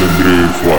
legendary for